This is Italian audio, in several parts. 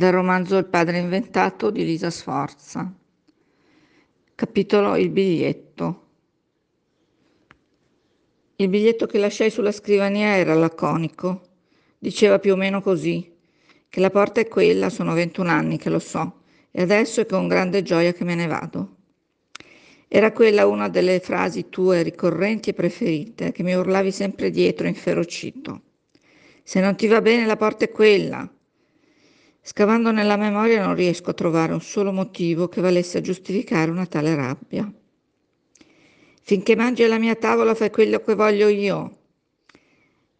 Dal romanzo Il padre inventato di Lisa Sforza. Capitolo Il biglietto. Il biglietto che lasciai sulla scrivania era laconico. Diceva più o meno così, che la porta è quella, sono 21 anni che lo so, e adesso è con grande gioia che me ne vado. Era quella una delle frasi tue ricorrenti e preferite, che mi urlavi sempre dietro inferocito. Se non ti va bene la porta è quella, Scavando nella memoria non riesco a trovare un solo motivo che valesse a giustificare una tale rabbia. Finché mangi alla mia tavola fai quello che voglio io.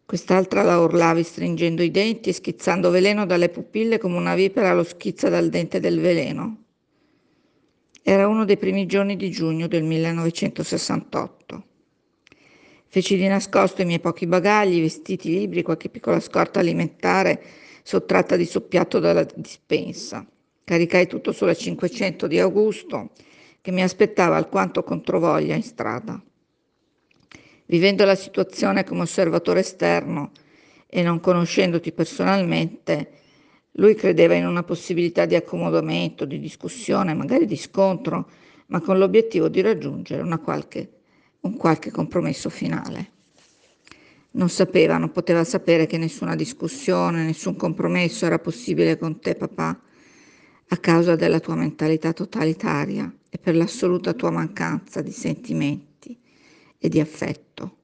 Quest'altra la urlavi stringendo i denti e schizzando veleno dalle pupille come una vipera lo schizza dal dente del veleno. Era uno dei primi giorni di giugno del 1968. Feci di nascosto i miei pochi bagagli, vestiti, libri, qualche piccola scorta alimentare sottratta di soppiatto dalla dispensa. Caricai tutto sulla 500 di Augusto, che mi aspettava alquanto controvoglia in strada. Vivendo la situazione come osservatore esterno e non conoscendoti personalmente, lui credeva in una possibilità di accomodamento, di discussione, magari di scontro, ma con l'obiettivo di raggiungere qualche, un qualche compromesso finale. Non sapeva, non poteva sapere che nessuna discussione, nessun compromesso era possibile con te, papà, a causa della tua mentalità totalitaria e per l'assoluta tua mancanza di sentimenti e di affetto.